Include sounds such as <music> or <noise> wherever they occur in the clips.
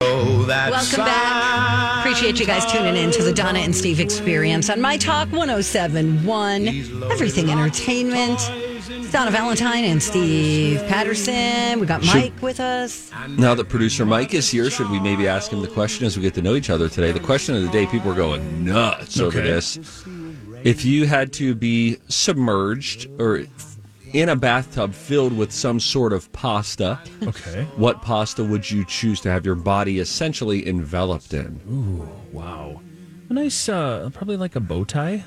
Oh, Welcome back. Appreciate you guys tuning in to the Donna and Steve experience on My Talk 1071, Everything Entertainment. It's Donna Valentine and Steve Patterson. We got Mike with us. Now that producer Mike is here, should we maybe ask him the question as we get to know each other today? The question of the day, people are going nuts over this. If you had to be submerged or in a bathtub filled with some sort of pasta, Okay. what pasta would you choose to have your body essentially enveloped in? Ooh, wow. A nice, uh, probably like a bow tie.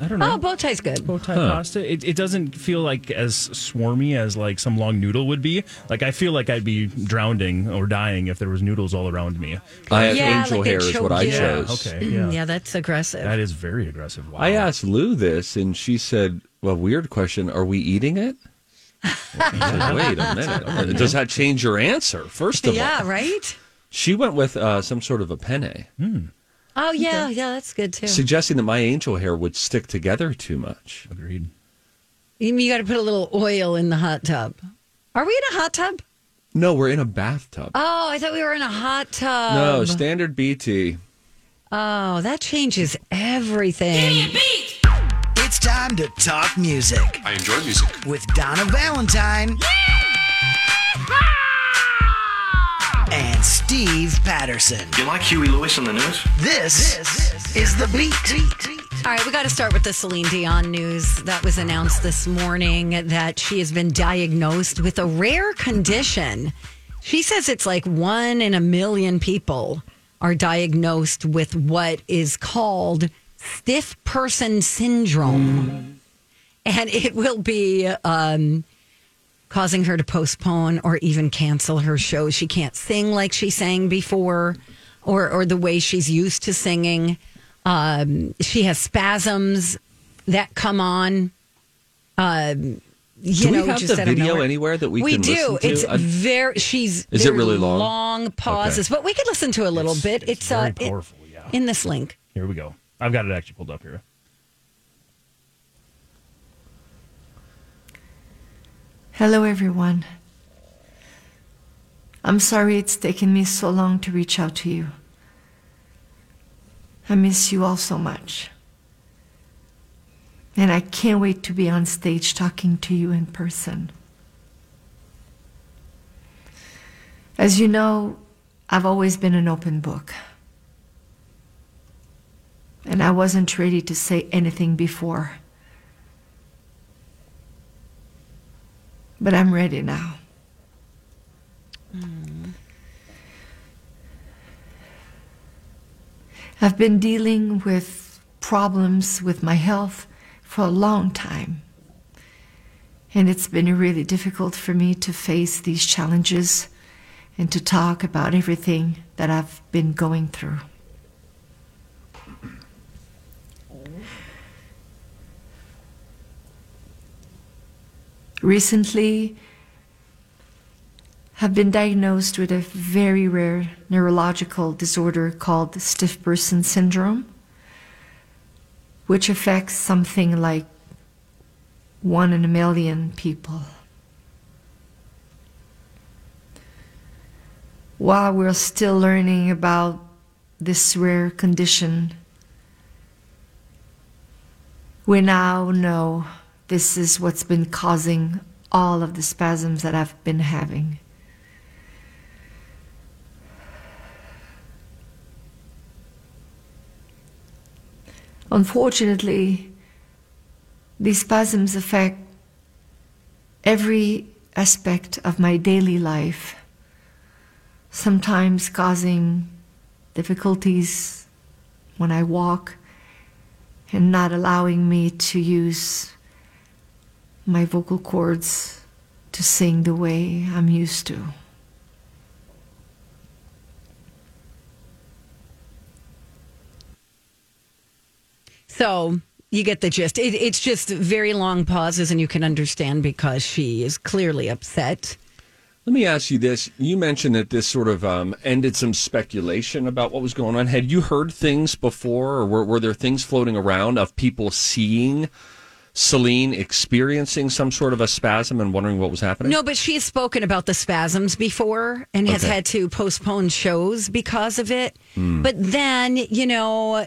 I don't know. Oh, bow tie's good. bow tie pasta. It, it doesn't feel like as swarmy as like some long noodle would be. Like I feel like I'd be drowning or dying if there was noodles all around me. I have Yeah, angel like they hair is choke what I you. chose. Okay. Yeah. Yeah, that's aggressive. That is very aggressive. Wow. I asked Lou this, and she said, "Well, weird question. Are we eating it?" I Wait a minute. Does that change your answer? First of all. yeah, right. she went with uh, some sort of a penne. Oh, yeah, yeah, that's good too. suggesting that my angel hair would stick together too much. Agreed. You, you got to put a little oil in the hot tub. Are we in a hot tub? No, we're in a bathtub. Oh, I thought we were in a hot tub. no, standard BT. Oh, that changes everything. It's time to talk music I enjoy music. with Donna Valentine and Steve Patterson. You like Huey Lewis on the news? This, is the beat. All right, we got to start with the Celine Dion news that was announced this morning that she has been diagnosed with a rare condition. She says it's like one in a million people are diagnosed with what is called stiff person syndrome. And it will be um, causing her to postpone or even cancel her show. She can't sing like she sang before or, or the way she's used to singing. Um, she has spasms that come on. Um, you Do we know, have just the video anywhere that we we can do. listen to? It's I- very. She's. Is it really long? Long pauses, but we could listen to a little It's- bit. it's It's, very uh, it- powerful, yeah. in this link. Here we go. I've got it actually pulled up here. Hello, everyone. I'm sorry it's taken me so long to reach out to you. I miss you all so much. And I can't wait to be on stage talking to you in person. As you know, I've always been an open book. And I wasn't ready to say anything before. But I'm ready now. Mm. I've been dealing with problems with my health for a long time. And it's been really difficult for me to face these challenges and to talk about everything that I've been going through. Recently, have been diagnosed with a very rare neurological disorder called stiff person syndrome, which affects something like one in a million people. While we're still learning about this rare condition, we now know this is what's been causing all of the spasms that I've been having. Unfortunately, these spasms affect every aspect of my daily life, sometimes causing difficulties when I walk and not allowing me to use my vocal cords to sing the way I'm used to. So you get the gist. It, it's just very long pauses, and you can understand because she is clearly upset. Let me ask you this. You mentioned that this sort of um, ended some speculation about what was going on. Had you heard things before, or were, were there things floating around of people seeing Celine experiencing some sort of a spasm and wondering what was happening? No, but she has spoken about the spasms before and has Okay. had to postpone shows because of it. But then, you know,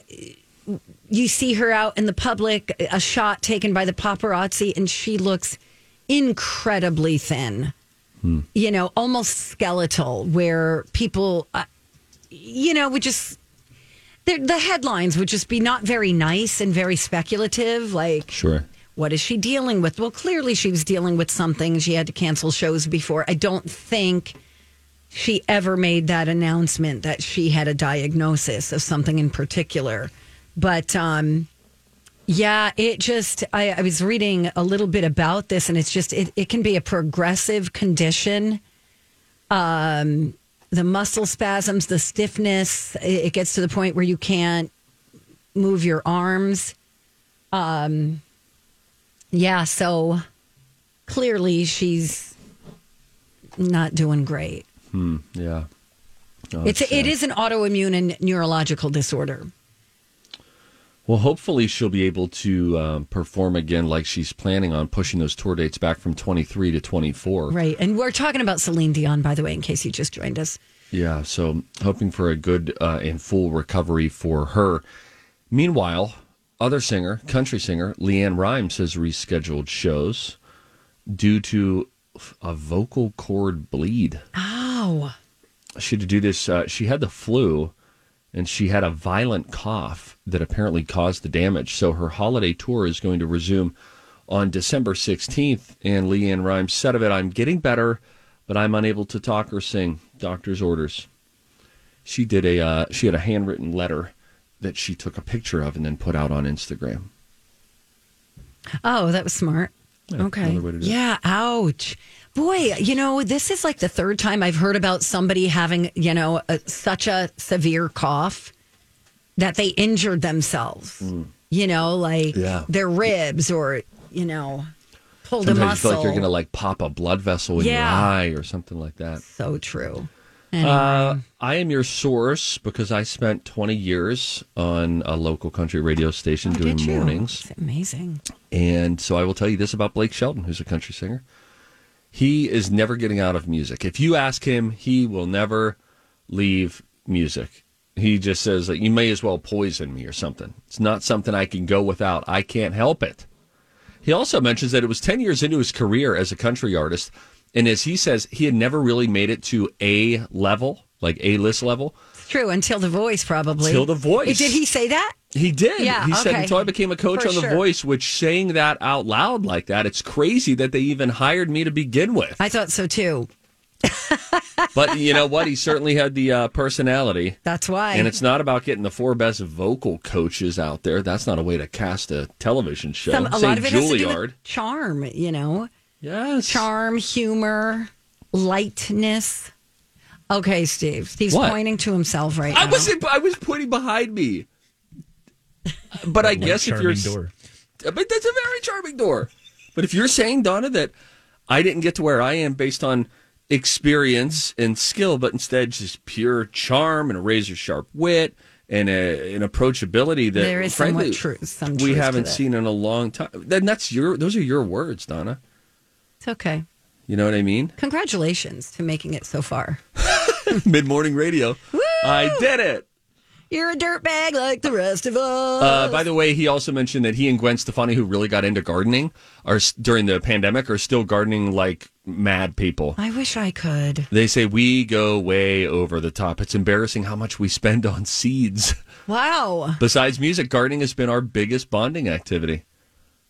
you see her out in the public, a shot taken by the paparazzi, and she looks incredibly thin. You know, almost skeletal, where people, uh, you know, would just. The headlines would just be not very nice and very speculative. Like, Sure. What is she dealing with? Well, clearly she was dealing with something. She had to cancel shows before. I don't think she ever made that announcement that she had a diagnosis of something in particular. But um, yeah, it just, I, I was reading a little bit about this and it's just, it, it can be a progressive condition. Um, the muscle spasms, the stiffness, it, it gets to the point where you can't move your arms. Um, yeah, so clearly she's not doing great. Hmm, Yeah. Oh, It's it sad. an autoimmune and neurological disorder. Well, hopefully she'll be able to um, perform again like she's planning on pushing those tour dates back from 23 to 24. Right. And we're talking about Celine Dion, by the way, in case you just joined us. Yeah, so hoping for a good uh, and full recovery for her. Meanwhile, other singer, country singer, LeAnn Rimes has rescheduled shows due to a vocal cord bleed. Oh. She had to do this. Uh, she had the flu, and she had a violent cough that apparently caused the damage. So her holiday tour is going to resume on December 16th. And LeAnn Rimes said of it, I'm getting better, but I'm unable to talk or sing. Doctor's orders. She did a, uh, she had a handwritten letter that she took a picture of and then put out on Instagram. Oh, that was smart. Yeah, okay. way to do it. Yeah, ouch. Boy, you know, this is like the third time I've heard about somebody having, you know, a, such a severe cough that they injured themselves. You know, like Mm. Yeah. their ribs or, you know, pulled Sometimes a you muscle. feel like you're going to like pop a blood vessel in your eye or something like that. so true. Anyway. Uh, I am your source because I spent 20 years on a local country radio station Oh, doing mornings. It's amazing. And so I will tell you this about Blake Shelton, who's a country singer. He is never getting out of music. If you ask him, he will never leave music. He just says that you may as well poison me or something. It's not something I can go without. I can't help it. He also mentions that it was 10 years into his career as a country artist. And as he says, he had never really made it to A level, like A list level. It's true until the voice, probably. Until The Voice. Did he say that? He did. Yeah, he said until I became a coach For on The sure. Voice, which saying that out loud like that, it's crazy that they even hired me to begin with. I thought so too. <laughs> but you know what? He certainly had the uh, personality. That's why. And it's not about getting the four best vocal coaches out there. That's not a way to cast a television show. Some, a Say lot of it has to do Juilliard. with charm, you know, yes. charm, humor, lightness. Okay, Steve. Steve's What? pointing to himself right I now. wasn't. I was pointing behind me. But I Like guess if you're, door. but that's a very charming door. But if you're saying Donna that I didn't get to where I am based on experience and skill, but instead just pure charm and a razor sharp wit and a, an approachability that There is frankly somewhat truth- some we truth to haven't seen in a long time. Then that's your those are your words, Donna. It's okay. You know what I mean? Congratulations to making it so far. <laughs> Mid morning radio. I did it. You're a dirtbag like the rest of us. Uh, by the way, he also mentioned that he and Gwen Stefani, who really got into gardening, are during the pandemic, are still gardening like mad people. I wish I could. They say we go way over the top. It's embarrassing how much we spend on seeds. Wow. Besides music, gardening has been our biggest bonding activity.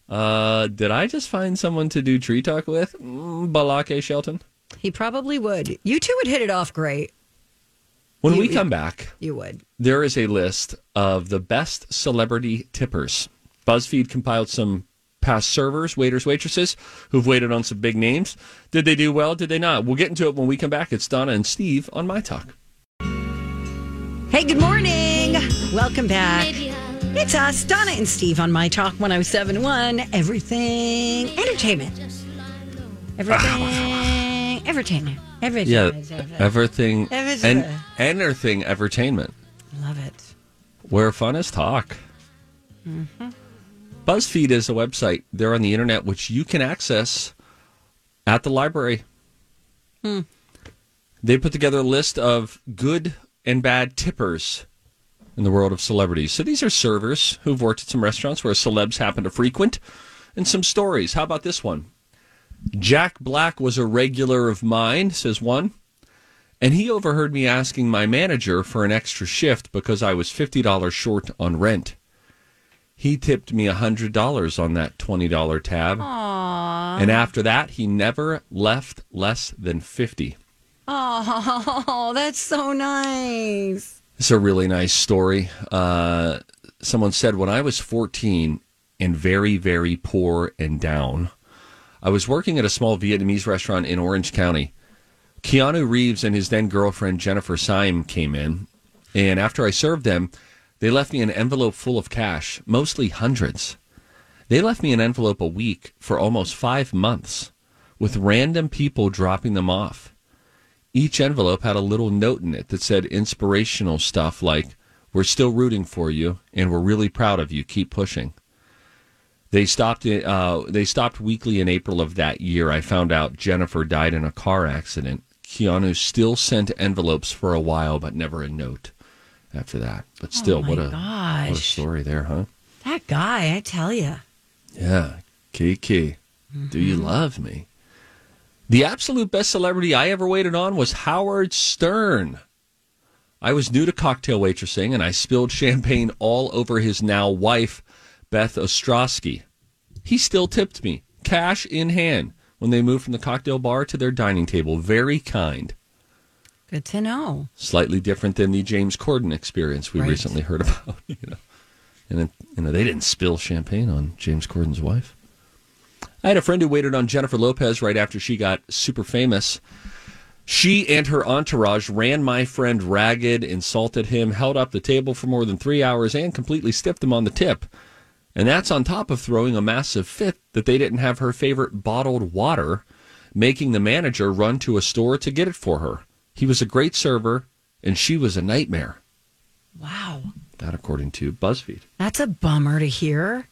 Uh, did I just find someone to do tree talk with? Mm, Balake Shelton. He probably would. You two would hit it off great. When You- we come back, You would. there is a list of the best celebrity tippers. BuzzFeed compiled some past servers, waiters, waitresses who've waited on some big names. Did they do well? Did they not? We'll get into it when we come back. It's Donna and Steve on My Talk. Hey, good morning. Welcome back. It's us, Donna and Steve on My Talk 1071. Everything entertainment. Everything <sighs> entertainment. Everything. Yeah, everything. everything Everything. and anything entertainment. Love it. Where fun is talk. Mm-hmm. BuzzFeed is a website there on the internet which you can access at the library. Hmm. They put together a list of good and bad tippers in the world of celebrities. So these are servers who've worked at some restaurants where celebs happen to frequent, and some stories. How about this one? Jack Black was a regular of mine, says one. And he overheard me asking my manager for an extra shift because I was $50 short on rent. He tipped me $100 on that $20 tab. And after that, he never left less than 50 Oh, <laughs> that's so nice. It's a really nice story. Uh, someone said, when I was 14 and very, very poor and down, I was working at a small Vietnamese restaurant in Orange County. Keanu Reeves and his then girlfriend Jennifer Syme came in, and after I served them, they left me an envelope full of cash, mostly hundreds. They left me an envelope a week for almost five months, with random people dropping them off. Each envelope had a little note in it that said inspirational stuff like, We're still rooting for you, and we're really proud of you. Keep pushing. They stopped. Uh, they stopped weekly in April of that year. I found out Jennifer died in a car accident. Keanu still sent envelopes for a while, but never a note after that. But still, Oh what a what a story there, huh? That guy, I tell you. Yeah, Kiki, do you love me? The absolute best celebrity I ever waited on was Howard Stern. I was new to cocktail waitressing, and I spilled champagne all over his now wife, Beth Ostrowski. He still tipped me, cash in hand, when they moved from the cocktail bar to their dining table. Very kind. Good to know. Slightly different than the James Corden experience we Right. recently heard about. <laughs> You know, and you know they didn't spill champagne on James Corden's wife. I had a friend who waited on Jennifer Lopez right after she got super famous. She and her entourage ran my friend ragged, insulted him, held up the table for more than three hours, and completely stiffed him on the tip. And that's on top of throwing a massive fit that they didn't have her favorite bottled water, making the manager run to a store to get it for her. He was a great server, and she was a nightmare. Wow. That, according to BuzzFeed. That's a bummer to hear.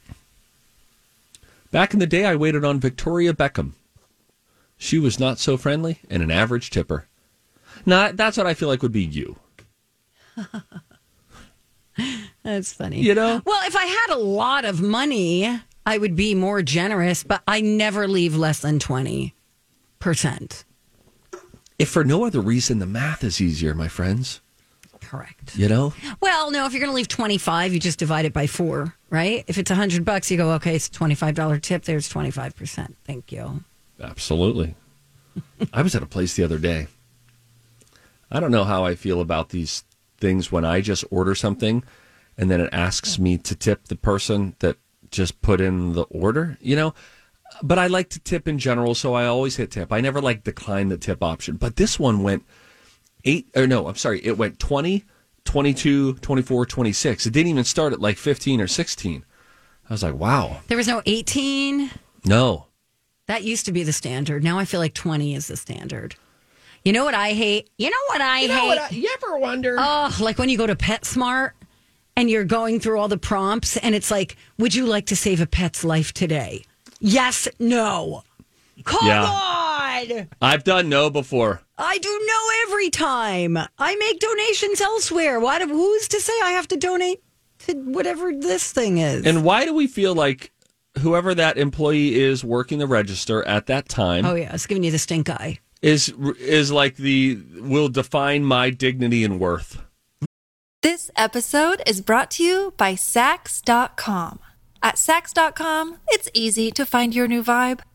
Back in the day, I waited on Victoria Beckham. She was not so friendly and an average tipper. Now, that's what I feel like would be you. <laughs> That's funny. You know? Well, if I had a lot of money, I would be more generous, but I never leave less than 20%. If for no other reason, the math is easier, my friends. Correct. You know? Well, no, if you're going to leave 25, you just divide it by four, right? If it's a 100 bucks, you go, okay, it's a $25 tip. There's 25%. Thank you. Absolutely. <laughs> I was at a place the other day. I don't know how I feel about these things when I just order something and then it asks me to tip the person that just put in the order, you know? But I like to tip in general, so I always hit tip. I never like decline the tip option. But this one went eight, or no, I'm sorry, it went 20, 22, 24, 26. It didn't even start at like 15 or 16. I was like, wow. There was no 18. No. That used to be the standard. Now I feel like 20 is the standard. You know what I hate? You know what I hate? you ever wonder? Oh, like when you go to PetSmart and you're going through all the prompts and it's like, would you like to save a pet's life today? Yes, no. Come Yeah. on. I've done no before. I do know every time. I make donations elsewhere. Why do, who's to say I have to donate to whatever this thing is? And why do we feel like whoever that employee is working the register at that time oh yeah, it's giving you the stink eye. is is like the will define my dignity and worth? This episode is brought to you by Saks.com. At Saks.com, it's easy to find your new vibe.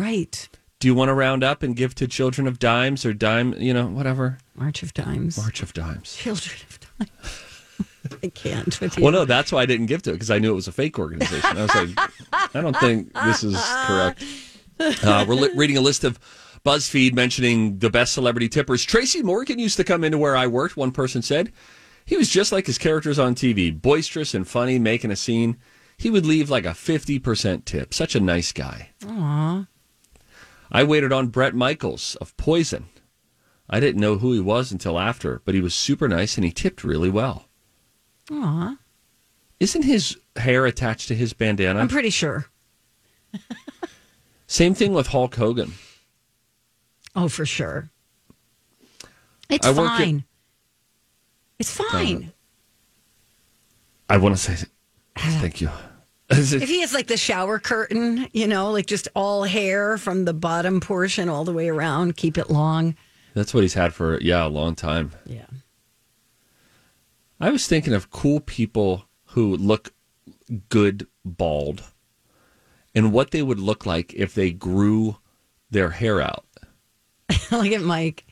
Right. Do you want to round up and give to Children of Dimes or Dime, you know, whatever? March of Dimes. March of Dimes. Children of Dimes. <laughs> I can't with you. Well, no, that's why I didn't give to it because I knew it was a fake organization. I was like, <laughs> I don't think this is correct. Uh, we're li- reading a list of BuzzFeed mentioning the best celebrity tippers. Tracy Morgan used to come into where I worked, one person said. He was just like his characters on TV, boisterous and funny, making a scene. He would leave like a 50% tip. Such a nice guy. Aww. I waited on Bret Michaels of Poison. I didn't know who he was until after, but he was super nice and he tipped really well. Aw. Isn't his hair attached to his bandana? I'm pretty sure. <laughs> Same thing with Hulk Hogan. Oh, for sure. It's I at- fine. it's fine. Uh, I want to say thank you. If he has like the shower curtain, you know, like just all hair from the bottom portion all the way around, keep it long. That's what he's had for yeah a long time. Yeah. I was thinking of cool people who look good bald, and what they would look like if they grew their hair out. <laughs> Look at Mike.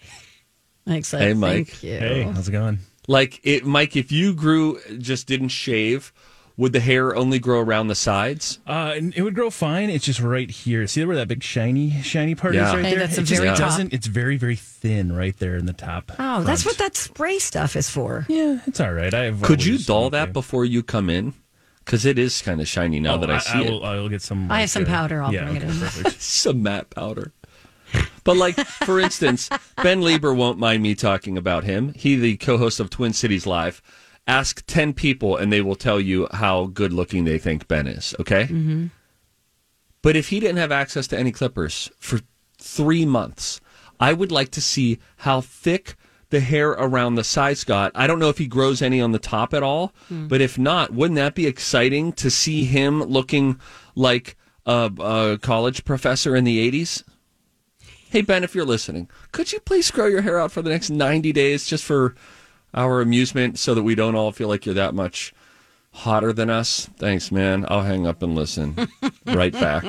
Mike's like, Hey, Mike. Thank you. Hey, how's it going? Like it, Mike. If you grew just didn't shave, would the hair only grow around the sides? Uh, it would grow fine. It's just right here. See where that big shiny, shiny part Yeah. is right Hey, there? that's the it just very top. doesn't. It's very, very thin right there in the top. Oh, that's what that spray stuff is for. Yeah, it's all right. I have. Could you always- dull that before you come in? Because it is kind of shiny now Oh, that I, see it. will, I'll get some. I have some uh, powder. I'll yeah, bring it okay, in. <laughs> Some matte powder. But like, for instance, Ben Leber won't mind me talking about him. He, the co-host of Twin Cities Live. Ask ten people, and they will tell you how good looking they think Ben is. Okay. Mm-hmm. But if he didn't have access to any clippers for three months, I would like to see how thick the hair around the sides got. I don't know if he grows any on the top at all, but if not, wouldn't that be exciting to see him looking like a, a college professor in the 80s? Hey, Ben, if you're listening, could you please grow your hair out for the next 90 days just for our amusement so that we don't all feel like you're that much hotter than us? Thanks, man. I'll hang up and listen. <laughs> right back.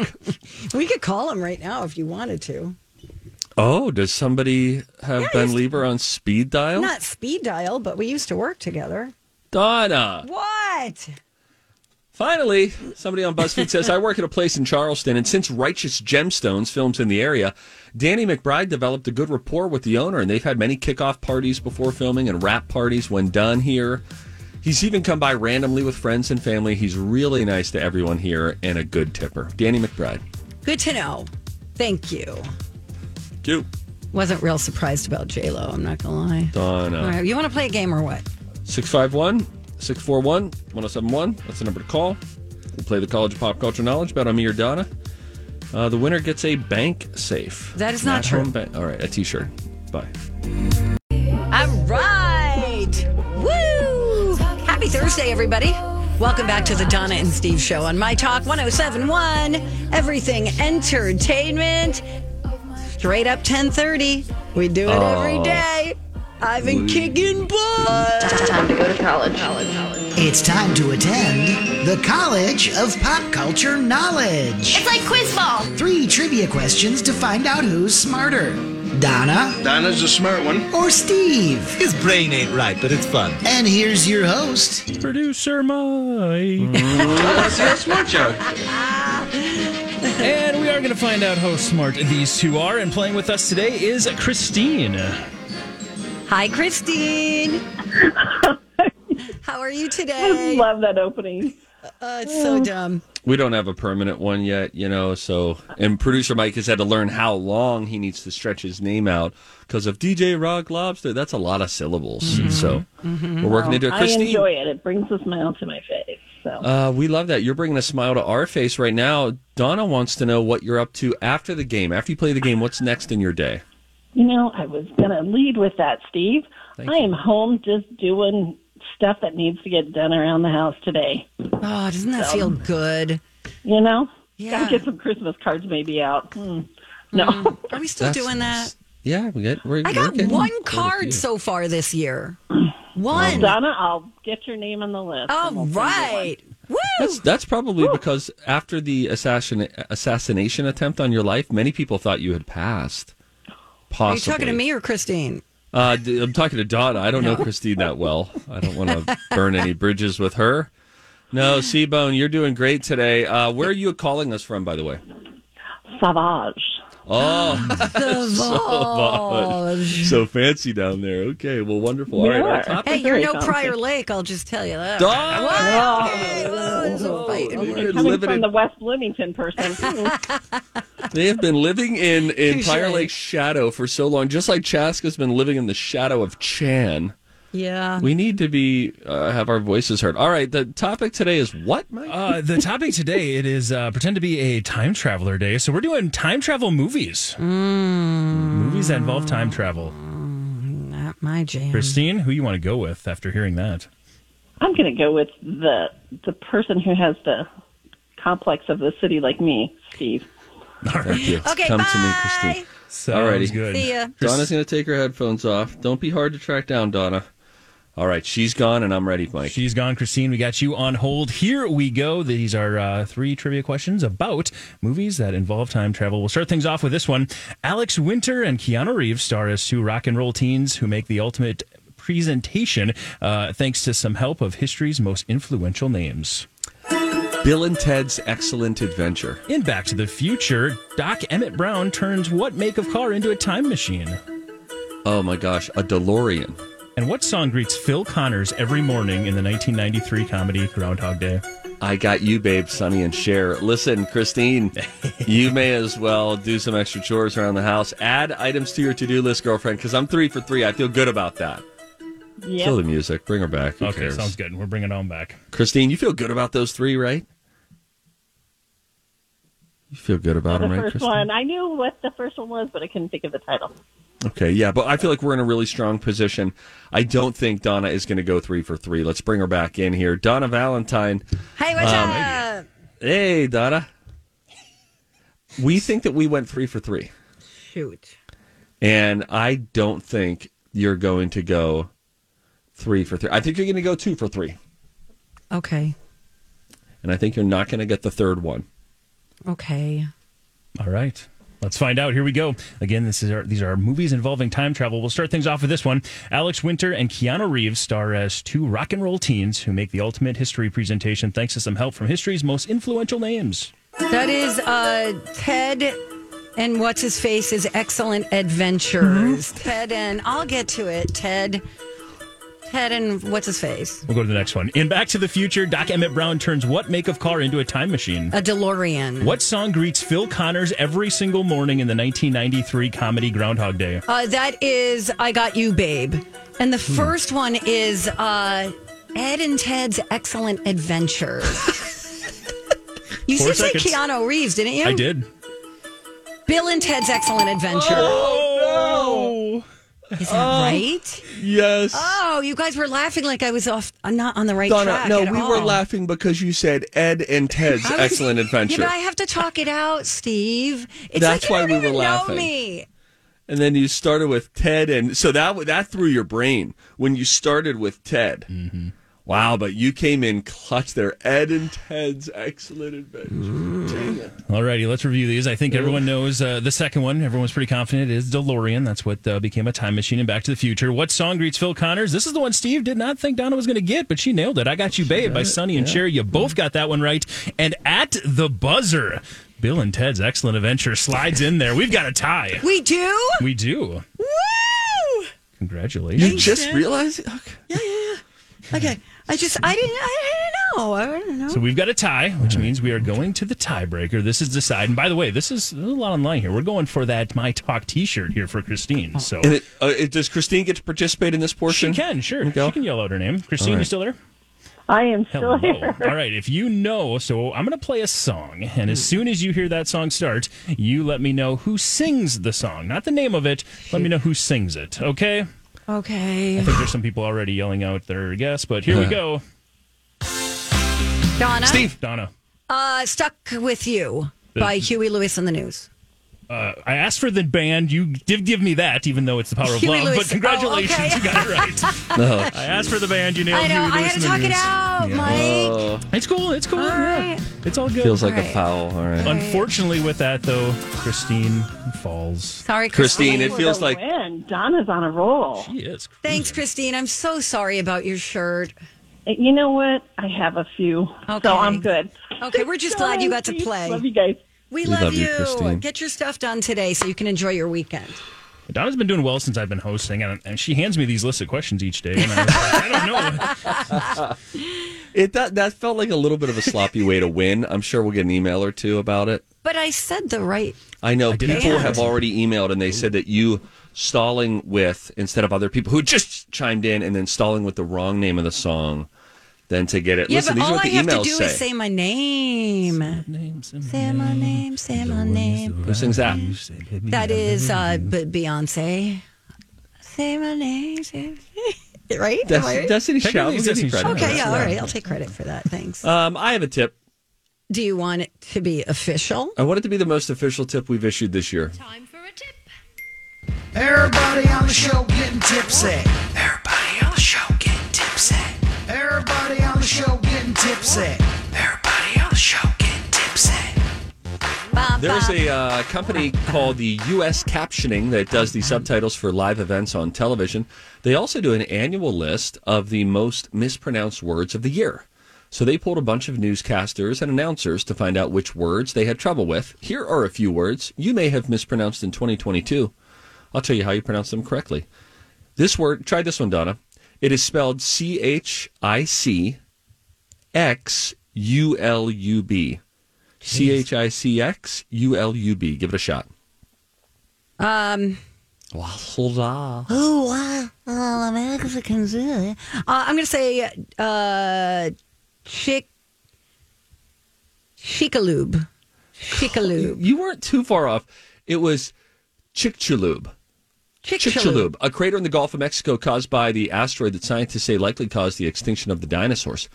We could call him right now if you wanted to. Oh, does somebody have Yeah, Ben Leber on speed dial? Not speed dial, but we used to work together. Donna. What? Finally, somebody on BuzzFeed says, I work at a place in Charleston, and since Righteous Gemstones films in the area, Danny McBride developed a good rapport with the owner, and they've had many kickoff parties before filming and wrap parties when done here. He's even come by randomly with friends and family. He's really nice to everyone here and a good tipper. Danny McBride. Good to know. Thank you. You. Wasn't real surprised about J Lo. I'm not gonna lie. Donna. All right, you want to play a game or what? 651 641 1071. That's the number to call. We'll play the College of Pop Culture Knowledge bet on me or Donna. Uh, the winner gets a bank safe. That is not true. bank- All right, a t shirt. Bye. All right. Woo! Happy Thursday, everybody. Welcome back to the Donna and Steve show on My Talk 1071. Everything entertainment. Straight up 1030. We do it every day. I've been kicking butt. It's time to go to college. college. college. It's time to attend the College of Pop Culture Knowledge. It's like quiz ball. Three trivia questions to find out who's smarter Donna Dinah's a smart one. or Steve. His brain ain't right, but it's fun. And here's your host, Producer Mike. Let's see how smart you are. And we are going to find out how smart these two are. And playing with us today is Christine. Hi, Christine. <laughs> How are you today? I love that opening. Uh, it's so dumb. We don't have a permanent one yet, you know. So, and producer Mike has had to learn how long he needs to stretch his name out because of DJ Rock Lobster. That's a lot of syllables. And so, we're working into it. I Christine, enjoy it. It brings a smile to my face. So uh, we love that. You're bringing a smile to our face right now. Donna wants to know what you're up to after the game. After you play the game, what's next in your day? You know, I was gonna lead with that, Steve. Thank I am home just doing stuff that needs to get done around the house today. Oh, doesn't that feel good? You know, Yeah. gotta get some Christmas cards maybe out. Hmm. No, Are we still That's- doing that? Yeah, we get. We're, I we're got one quite a few. card so far this year. One. Donna, I'll get your name on the list. All we'll right. Woo! That's that's probably because after the assassin, assassination attempt on your life, many people thought you had passed. Are you talking to me or Christine? Uh, d- I'm talking to Donna. I don't know Christine that well. I don't want to burn any bridges with her. No, Seabone, you're doing great today. Uh, where are you calling us from, by the way? Savage. Oh, <laughs> <laughs> so, so fancy down there. Okay, well, wonderful. All right, our Yeah. top- Hey, you're no fancy. Prior Lake. I'll just tell you that. Donna! What? Okay, well, it's a fight. You're Coming living from in- the West Bloomington person. <laughs> They have been living in in Touche. Prior Lake's shadow for so long, just like Chaska's been living in the shadow of Chan. Yeah. We need to be uh, have our voices heard. All right, the topic today is what, Mike? Uh, the topic today it is uh, pretend to be a time traveler day. So we're doing time travel movies. Movies that involve time travel. Not my jam. Christine, who you want to go with after hearing that? I'm going to go with the the person who has the complex of the city like me, Steve. Thank you. Okay, Come bye. to me, Christine. Sounds Alrighty. good. See ya. Donna's going to take her headphones off. Don't be hard to track down, Donna. All right, she's gone, and I'm ready, Mike. She's gone, Christine. We got you on hold. Here we go. These are uh, three trivia questions about movies that involve time travel. We'll start things off with this one. Alex Winter and Keanu Reeves star as two rock and roll teens who make the ultimate presentation uh, thanks to some help of history's most influential names. Bill and Ted's Excellent Adventure. In Back to the Future, Doc Emmett Brown turns what make of car into a time machine? Oh my gosh, a DeLorean. And what song greets Phil Connors every morning in the 1993 comedy Groundhog Day? I got you, babe, Sonny and Cher. Listen, Christine, <laughs> you may as well do some extra chores around the house. Add items to your to-do list, girlfriend, because I'm three for three. I feel good about that. Kill the music. Bring her back. Who Okay, cares? sounds good. We're bringing it on back. Christine, you feel good about those three, right? You feel good about The them, right, first Christine? one. I knew what the first one was, but I couldn't think of the title. Okay, yeah, but I feel like we're in a really strong position. I don't think Donna is going to go three for three. Let's bring her back in here. Donna Valentine. Hey, what's Um, up? Hey, Donna. We think that we went three for three. Shoot. And I don't think you're going to go three for three. I think you're going to go two for three. Okay. And I think you're not going to get the third one. Okay. All right. Let's find out. Here we go. Again, this is our, these are movies involving time travel. We'll start things off with this one. Alex Winter and Keanu Reeves star as two rock and roll teens who make the ultimate history presentation thanks to some help from history's most influential names. That is uh, Ted and what's his face is excellent adventures. Ted and I'll get to it. Ted, Ted and what's his face? We'll go to the next one. In Back to the Future, Doc Emmett Brown turns what make of car into a time machine? A DeLorean. What song greets Phil Connors every single morning in the 1993 comedy Groundhog Day? Uh, that is I Got You, Babe. And the first one is uh, Ed and Ted's Excellent Adventure. <laughs> you Four did say. Keanu Reeves, didn't you? I did. Bill and Ted's Excellent Adventure. Oh, Is that right? Yes. Oh, you guys were laughing like I was off, uh, not on the right Donna, track. no, at we were laughing because you said Ed and Ted's was- Excellent Adventure. Yeah, but I have to talk it out, Steve. It's That's like you why don't we were laughing. know me. And then you started with Ted, and so that that threw your brain when you started with Ted. Mm-hmm. Wow, but you came in clutch there. Ed and Ted's Excellent Adventure. Dang it. All righty, let's review these. I think everyone knows uh, the second one. Everyone's pretty confident it is DeLorean. That's what uh, became a time machine in Back to the Future. What song greets Phil Connors? This is the one Steve did not think Donna was going to get, but she nailed it. I Got You Babe by Sonny and Cher. You both got that one right. And at the buzzer, Bill and Ted's Excellent Adventure slides in there. We've got a tie. We do? We do. Woo! Congratulations. You just Ted. realized? Okay. I just, I didn't, I didn't know. I didn't know. So we've got a tie, which means we are going to the tiebreaker. This is decide. And by the way, this is there's a lot online here. We're going for that My Talk T-shirt here for Christine. So And it, uh, it, does Christine get to participate in this portion? she can, sure, Go. she can yell out her name. Christine, All right. you still there? I am still Hello. here. All right. If you know, so I'm going to play a song, and as soon as you hear that song start, you let me know who sings the song, not the name of it. Let me know who sings it. Okay. Okay. I think there's some people already yelling out their guess, but here we go. Donna? Steve, Donna. Uh, Stuck With You by Huey Lewis and the News. Uh, I asked for the band. You did give me that, even though it's the power of <laughs> Huey love. Lewis. But congratulations, Oh, okay. you got it right. No. <laughs> <laughs> I asked for the band. You nailed I know. Huey I Lewis had to talk it out, Yeah. Mike. Oh, It's cool. It's cool. All yeah. right. It's all good. feels like Right. a foul. All right. Unfortunately, with that though, Christine falls. Sorry, Christine, Christine. it feels For the like win. Donna's on a roll. She is. Thanks, Christine. I'm so sorry about your shirt. You know what? I have a few, Okay. so I'm good. Okay, we're just glad you got to play. Love you guys. We, We love, love you, you. Christine. Get your stuff done today so you can enjoy your weekend. Donna's been doing well since I've been hosting, and, and she hands me these lists of questions each day. And I, like, I don't know. <laughs> it. That that felt like a little bit of a sloppy way to win. I'm sure we'll get an email or two about it. But I said the right. I know did people have already emailed and they said that you stalling with instead of other people who just chimed in and then stalling with the wrong name of the song, then to get it. Yeah, Listen, but these all are what I the have to do say. is say my name. Say my name. Say my name. Who sings that? That is uh, Beyonce. Say my name. Say <laughs> right? Am I right? Destiny Technically, Child. We'll give credit. Okay, yeah, all right. I'll take credit for that. Thanks. Um, I have a tip. Do you want it to be official? I want it to be the most official tip we've issued this year. Time for a tip. Everybody on the show getting tipsy. Everybody Everybody on the show getting tipsy. Everybody on the show getting tipsy. There's a uh, company called the U.S. Captioning that does the subtitles for live events on television. They also do an annual list of the most mispronounced words of the year. So they pulled a bunch of newscasters and announcers to find out which words they had trouble with. Here are a few words you may have mispronounced in 2022. I'll tell you how you pronounce them correctly. This word, try this one, Donna. It is spelled C H I C X U L U B. C H I C X U L U B. Give it a shot. Um. Waffle Oh, uh, Mexicans. Uh, I'm going to say uh, chick, chicaloob. Chicaloob. You weren't too far off. It was Chicxulub. Chicxulub, a crater in the Gulf of Mexico caused by the asteroid that scientists say likely caused the extinction of the dinosaurs.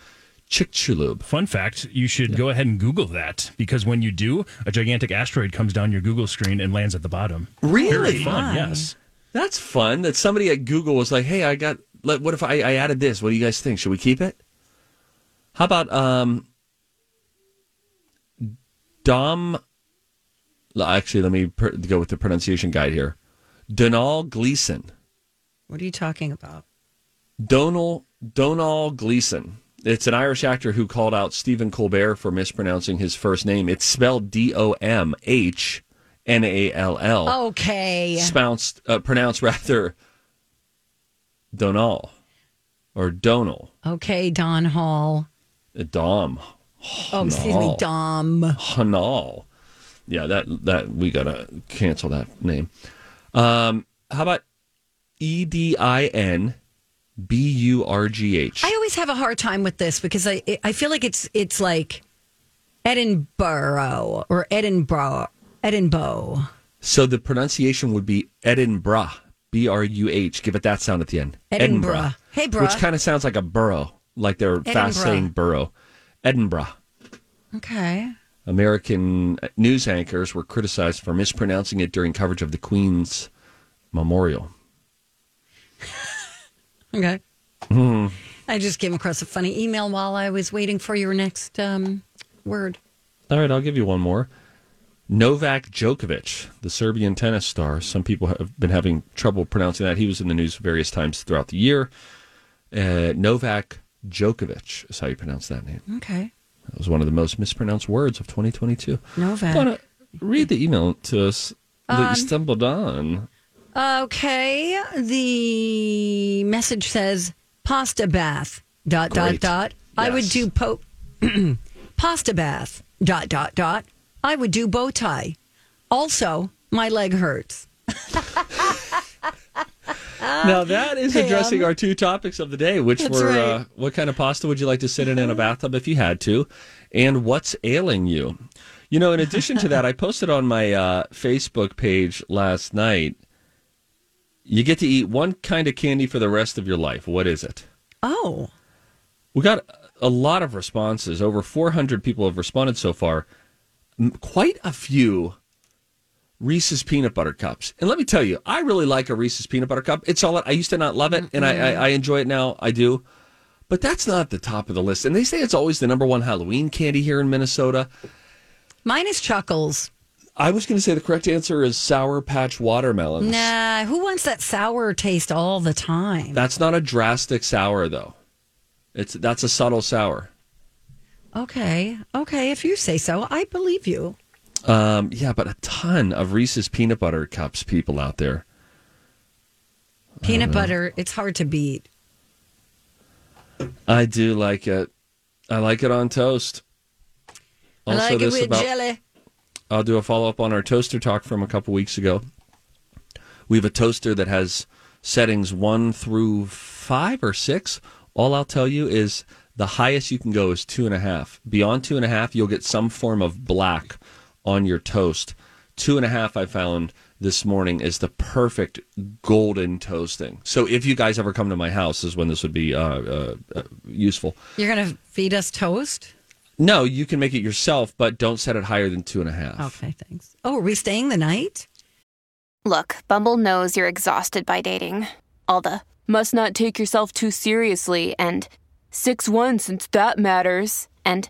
Chicxulub. Fun fact: You should go ahead and Google that because when you do, a gigantic asteroid comes down your Google screen and lands at the bottom. Really? Very fun. Yes. That's fun. That somebody at Google was like, "Hey, I got. Let, what if I, I added this? What do you guys think? Should we keep it? How about um, Dom? Actually, let me per, go with the pronunciation guide here. Donal Gleeson. What are you talking about? Donal Donal Gleeson. It's an Irish actor who called out Stephen Colbert for mispronouncing his first name. It's spelled D O M H N A L L. Okay. Spounced, uh, pronounced rather Donal or Donal. Okay, Don Hall. Uh, Dom. Oh, excuse me, Dom. Hanal. Yeah, that that we gotta cancel that name. Um, how about E D I N B U R G H? I always have a hard time with this because I I feel like it's it's like Edinburgh or Edinburgh Edinburgh. So the pronunciation would be Edinburgh, B R U H. Give it that sound at the end. Edinburgh. Hey, bruh. Which kind of sounds like a burrow, like they're fast saying burrow. Edinburgh. Okay. American news anchors were criticized for mispronouncing it during coverage of the Queen's memorial. <laughs> Okay. Hmm. I just came across a funny email while I was waiting for your next um, word. All right, I'll give you one more. Novak Djokovic, the Serbian tennis star. Some people have been having trouble pronouncing that. He was in the news various times throughout the year. Uh, Novak Djokovic is how you pronounce that name. Okay. That was one of the most mispronounced words of 2022. Novak. Read the email to us that Um, you stumbled on. Okay. The message says pasta bath. Dot Great. dot dot. I would do po- <clears throat> pasta bath. Dot dot dot. I would do bow tie. Also, my leg hurts. <laughs> now that is Pam. addressing our two topics of the day, which That's were right. uh, what kind of pasta would you like to sit in in a bathtub if you had to, and what's ailing you. You know, in addition to that, I <laughs> posted on my uh, Facebook page last night. You get to eat one kind of candy for the rest of your life. What is it? Oh. We got a lot of responses. Over 400 people have responded so far. Quite a few Reese's peanut butter cups. And let me tell you, I really like a Reese's peanut butter cup. It's all I used to not love it, and I, I, mm-hmm. I enjoy it now. I do. But that's not the top of the list. And they say it's always the number one Halloween candy here in Minnesota. Mine is Chuckles. I was going to say the correct answer is Sour Patch Watermelons. Nah, who wants that sour taste all the time? That's not a drastic sour, though. It's That's a subtle sour. Okay. Okay. If you say so, I believe you. Um, yeah, but a ton of Reese's peanut butter cups people out there. Peanut butter, it's hard to beat. I do like it. I like it on toast. I like it this with about- jelly. I'll do a follow up on our toaster talk from a couple weeks ago. We have a toaster that has settings one through five or six. All I'll tell you is the highest you can go is two and a half. Beyond two and a half, you'll get some form of black on your toast. Two and a half, I found this morning, is the perfect golden toasting. So if you guys ever come to my house, is when this would be uh, uh, uh, useful. You're going to feed us toast? No, you can make it yourself, but don't set it higher than two and a half. Okay, thanks. Oh, are we staying the night? Look, Bumble knows you're exhausted by dating. All the must not take yourself too seriously and 6 1 since that matters. And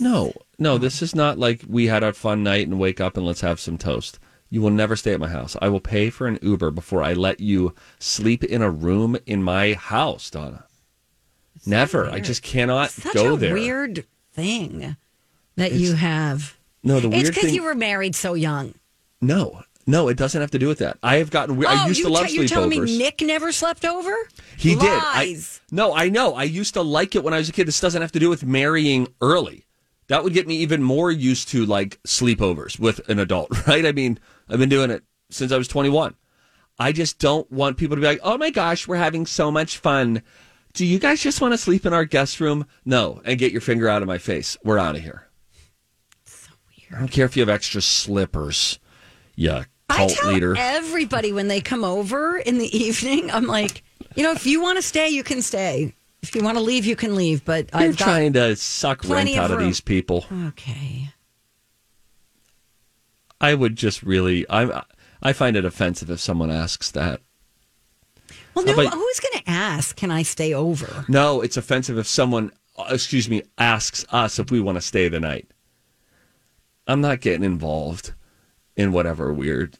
No, no, this is not like we had a fun night and wake up and let's have some toast. You will never stay at my house. I will pay for an Uber before I let you sleep in a room in my house, Donna. Never. I just cannot Such go a there. weird thing that you have. No, the it's weird because thing. you were married so young. no, no, it doesn't have to do with that. I have gotten. weird. I oh, used to love te- you're telling me Nick never slept over? He did. I, Lies. no, I know. I used to like it when I was a kid. This doesn't have to do with marrying early. That would get me even more used to like sleepovers with an adult, <laughs> right? I mean, I've been doing it since I was 21. I just don't want people to be like, oh my gosh, we're having so much fun. Do you guys just want to sleep in our guest room? No, and get your finger out of my face. We're out of here. So weird. I don't care if you have extra slippers. Yeah, I tell leader. everybody when they come over in the <laughs> evening, I'm like, you know, if you want to stay, you can stay. If you want to leave, you can leave. But You're I've got trying to suck rent of out of these people. Okay. I would just really I I find it offensive if someone asks that. Well, no, about- who's going to ask? Can I stay over? No, it's offensive if someone excuse me asks us if we want to stay the night. I'm not getting involved in whatever weird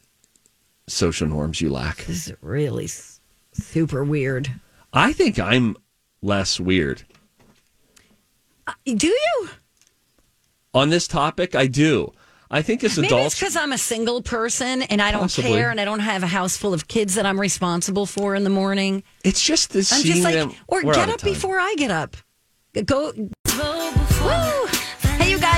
social norms you lack. This is really super weird. I think I'm less weird. Uh, do you? On this topic, I do. I think as Maybe it's adults because I'm a single person and I don't Possibly. care and I don't have a house full of kids that I'm responsible for in the morning. It's just the I'm just like, them or get up before I get up. Go. Woo! Hey, you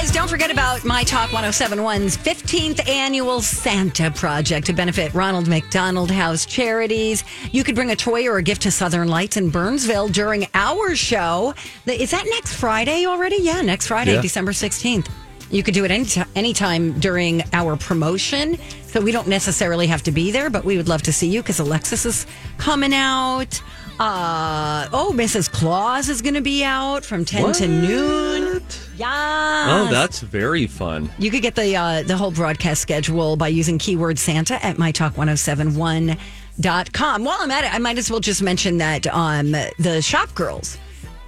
guys, don't forget about My Talk 1071's 15th annual Santa Project to benefit Ronald McDonald House charities. You could bring a toy or a gift to Southern Lights in Burnsville during our show. Is that next Friday already? Yeah, next Friday, Yeah. December 16th. You could do it any anytime during our promotion. So we don't necessarily have to be there, but we would love to see you because Alexis is coming out. Uh, oh, Mrs. Claus is going to be out from 10 to noon. Yeah. Oh, that's very fun. You could get the uh, the whole broadcast schedule by using keyword Santa at mytalk1071.com. While I'm at it, I might as well just mention that um, the Shop Girls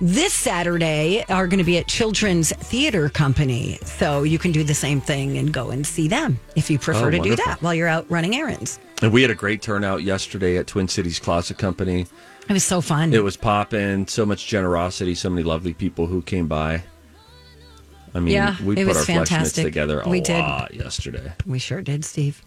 this Saturday are going to be at Children's Theater Company. So you can do the same thing and go and see them if you prefer Oh, to do that while you're out running errands. And we had a great turnout yesterday at Twin Cities Closet Company. It was so fun. It was popping. So much generosity. So many lovely people who came by. I mean, Yeah, we put our flesh mitts together a We did. lot yesterday. We sure did, Steve.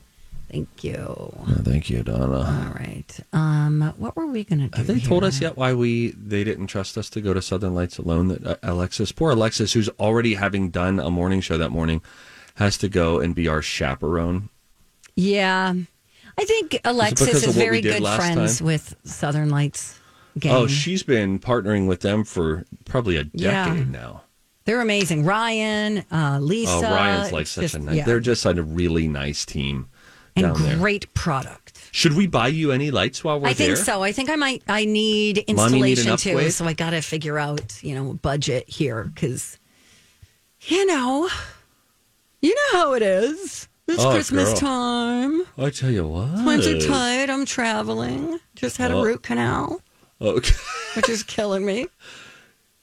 Thank you. Thank you, Donna. All right. Um, what were we going to do? Have they told us yet why we they didn't trust us to go to Southern Lights alone? That uh, Alexis, poor Alexis, who's already having done a morning show that morning, has to go and be our chaperone. Yeah. I think Alexis of is very good friends time? with Southern Lights gang. Oh, she's been partnering with them for probably a decade Yeah. now. They're amazing. Ryan, uh, Lisa. oh, Ryan's like such just- a nice. yeah. They're just like a really nice team and down there. great product. Should we buy you any lights while we're here? I think there? so. I think I might. I need Mommy need installation too, so I got to figure out you know budget here because you know you know how it is. It's Oh, Christmas girl. time. I tell you what. Are tight. I'm traveling. Just had a Oh. root canal. Okay. <laughs> which is killing me.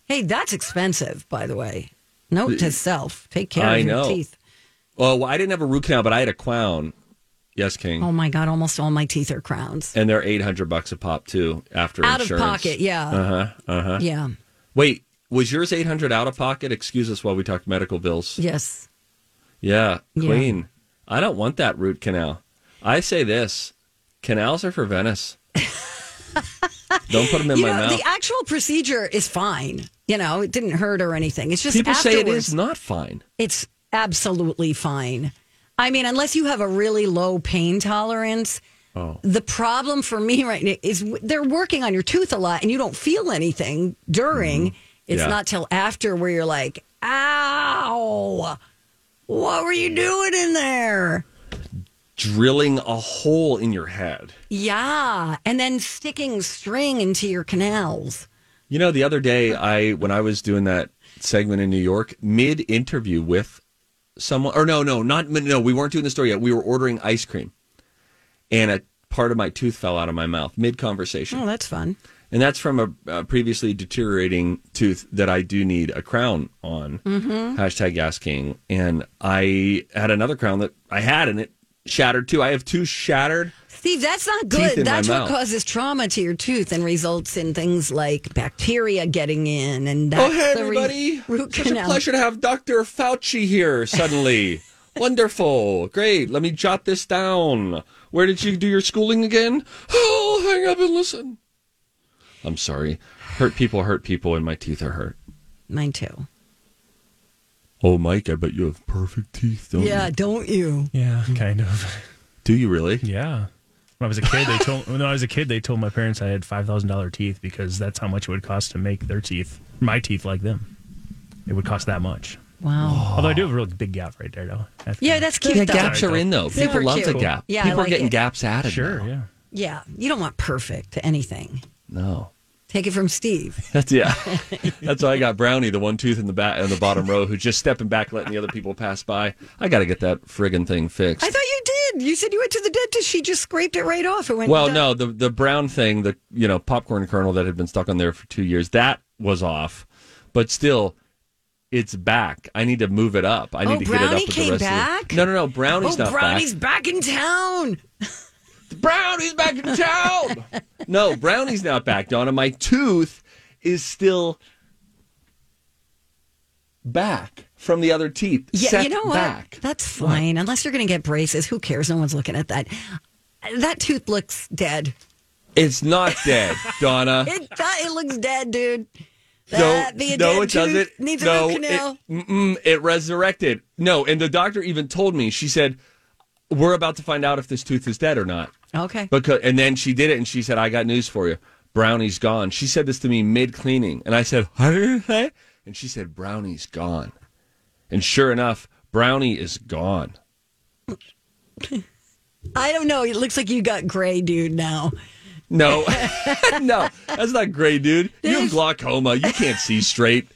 Hey, that's expensive, by the way. Note to self: take care I of your know. teeth. Well, I didn't have a root canal, but I had a crown. Yes, King. Oh my god, almost all my teeth are crowns. And they're eight hundred bucks a pop too after Out of insurance. pocket, yeah. Uh huh. Uh huh. Yeah. Wait, was yours eight hundred out of pocket? Excuse us while we talk medical bills. Yes. Yeah, Yeah. Queen. I don't want that root canal. I say this: canals are for Venice. <laughs> don't put them in you my know, mouth. the actual procedure is fine. You know, it didn't hurt or anything. It's just People say it afterwards, not fine. It's absolutely fine. I mean, unless you have a really low pain tolerance. Oh. The problem for me right now is they're working on your tooth a lot and you don't feel anything during. It's Mm-hmm. Yeah. not till after where you're like, ow, what were you doing in there? Drilling a hole in your head. Yeah. And then sticking string into your canals. You know, the other day, I when I was doing that segment in New York, mid interview with someone, or no, no, not no, we weren't doing the story yet. We were ordering ice cream, and a part of my tooth fell out of my mouth mid conversation. Oh, that's fun. And that's from a, a previously deteriorating tooth that I do need a crown on. Mhm. Hashtag Gas King. And I had another crown that I had, and it shattered too. I have two shattered. Steve, that's not good. That's what mouth. causes trauma to your tooth and results in things like bacteria getting in. And that's oh, hey, the re- everybody. root Such canal. a pleasure to have Dr. Fauci here suddenly. <laughs> Wonderful. Great. Let me jot this down. Where did you do your schooling again? Oh, hang up and listen. I'm sorry. Hurt people hurt people, and my teeth are hurt. Mine too. Oh, Mike, I bet you have perfect teeth, don't yeah, you? don't you? Yeah, kind of. Do you really? Yeah. When I was a kid, they told when I was a kid they told my parents I had five thousand dollar teeth because that's how much it would cost to make their teeth, my teeth, like them. It would cost that much. Wow. Although I do have a really big gap right there, though. That's Yeah, that's cute. Yeah, though. gaps are in, though. Super People love the gap. Yeah, I People like are getting it. gaps added. Sure, now. yeah. Yeah, you don't want perfect to anything. No. Take it from Steve. <laughs> That's yeah. That's why I got Brownie, the one tooth in the back in the bottom row, who's just stepping back, letting the other people pass by. I got to get that friggin' thing fixed. I thought you did. You said you went to the dentist. She just scraped it right off. It went. well, done. no, the the brown thing, the you know popcorn kernel that had been stuck on there for two years, that was off, but still, it's back. I need to move it up. I need Oh, to get it up Brownie with came the rest back? of the. No, no, no. Brownie's oh, not Brownie's back. back in town. <laughs> Brownie's back in town. <laughs> no, Brownie's not back, Donna. My tooth is still back from the other teeth. Yeah, set you know what? Back. That's fine. Unless you're going to get braces, who cares? No one's looking at that. That tooth looks dead. It's not dead, <laughs> Donna. It do- it looks dead, dude. That be no, it tooth, doesn't. needs a no, root canal. It, it resurrected. No, and the doctor even told me. She said, "We're about to find out if this tooth is dead or not." Okay. Because and then she did it, and she said, "I got news for you. Brownie's gone." She said this to me mid cleaning, and I said, "What did you say?" And she said, "Brownie's gone." And sure enough, Brownie is gone. <laughs> I don't know. It looks like you got gray, dude. Now. No, <laughs> no, that's not gray, dude. You have glaucoma. You can't see straight.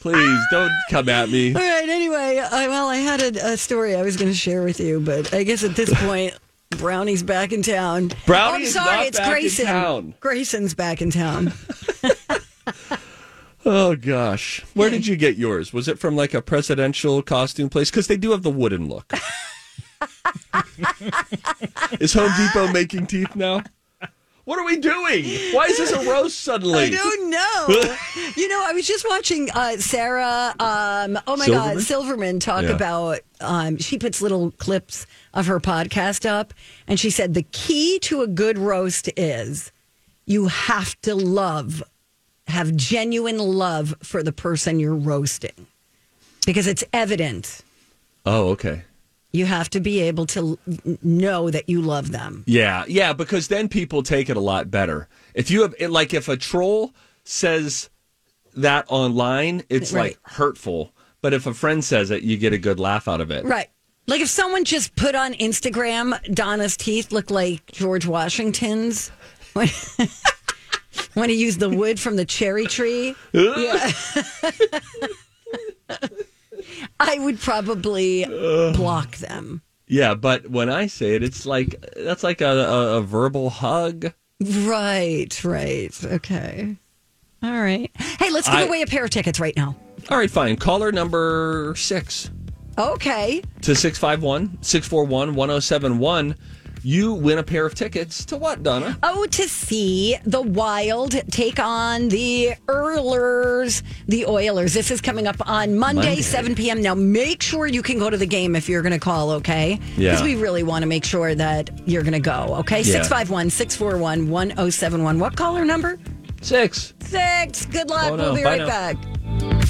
Please don't come at me. All right. Anyway, I, well, I had a, a story I was going to share with you, but I guess at this <laughs> point, Brownie's back in town. Brownie oh, I'm sorry, it's back in Grayson. town. Grayson's back in town. <laughs> Oh gosh, where did you get yours? Was it from like a presidential costume place? Because they do have the wooden look. <laughs> is Home Depot making teeth now? What are we doing? Why is this a roast suddenly? I don't know. <laughs> you know, I was just watching uh, Sarah. Um, oh my God, Silverman? Silverman talk Yeah. about. Um, she puts little clips of her podcast up, and she said the key to a good roast is you have to love, have genuine love for the person you're roasting, because it's evident. Oh, okay. You have to be able to know that you love them. Yeah, yeah, because then people take it a lot better. If you have, like, if a troll says that online, it's Right. like hurtful. But if a friend says it, you get a good laugh out of it. Right. Like if someone just put on Instagram, Donna's teeth look like George Washington's when, when he used the wood from the cherry tree. Yeah. <laughs> I would probably block them. Yeah, but when I say it, it's like that's like a, a, a verbal hug. Right, right. Okay. All right. Hey, let's give I- away a pair of tickets right now. All right, fine. Caller number six Okay. to 651 641 1071. You win a pair of tickets to what, Donna? Oh, to see the Wild take on the Oilers. The Oilers. This is coming up on Monday, Monday. 7 p.m. Now, make sure you can go to the game if you're going to call, okay? Yeah. Because we really want to make sure that you're going to go, okay? Yeah. 651 641 1071. What caller number? Six. Six. Good luck. Oh, no. We'll be Bye right now. back.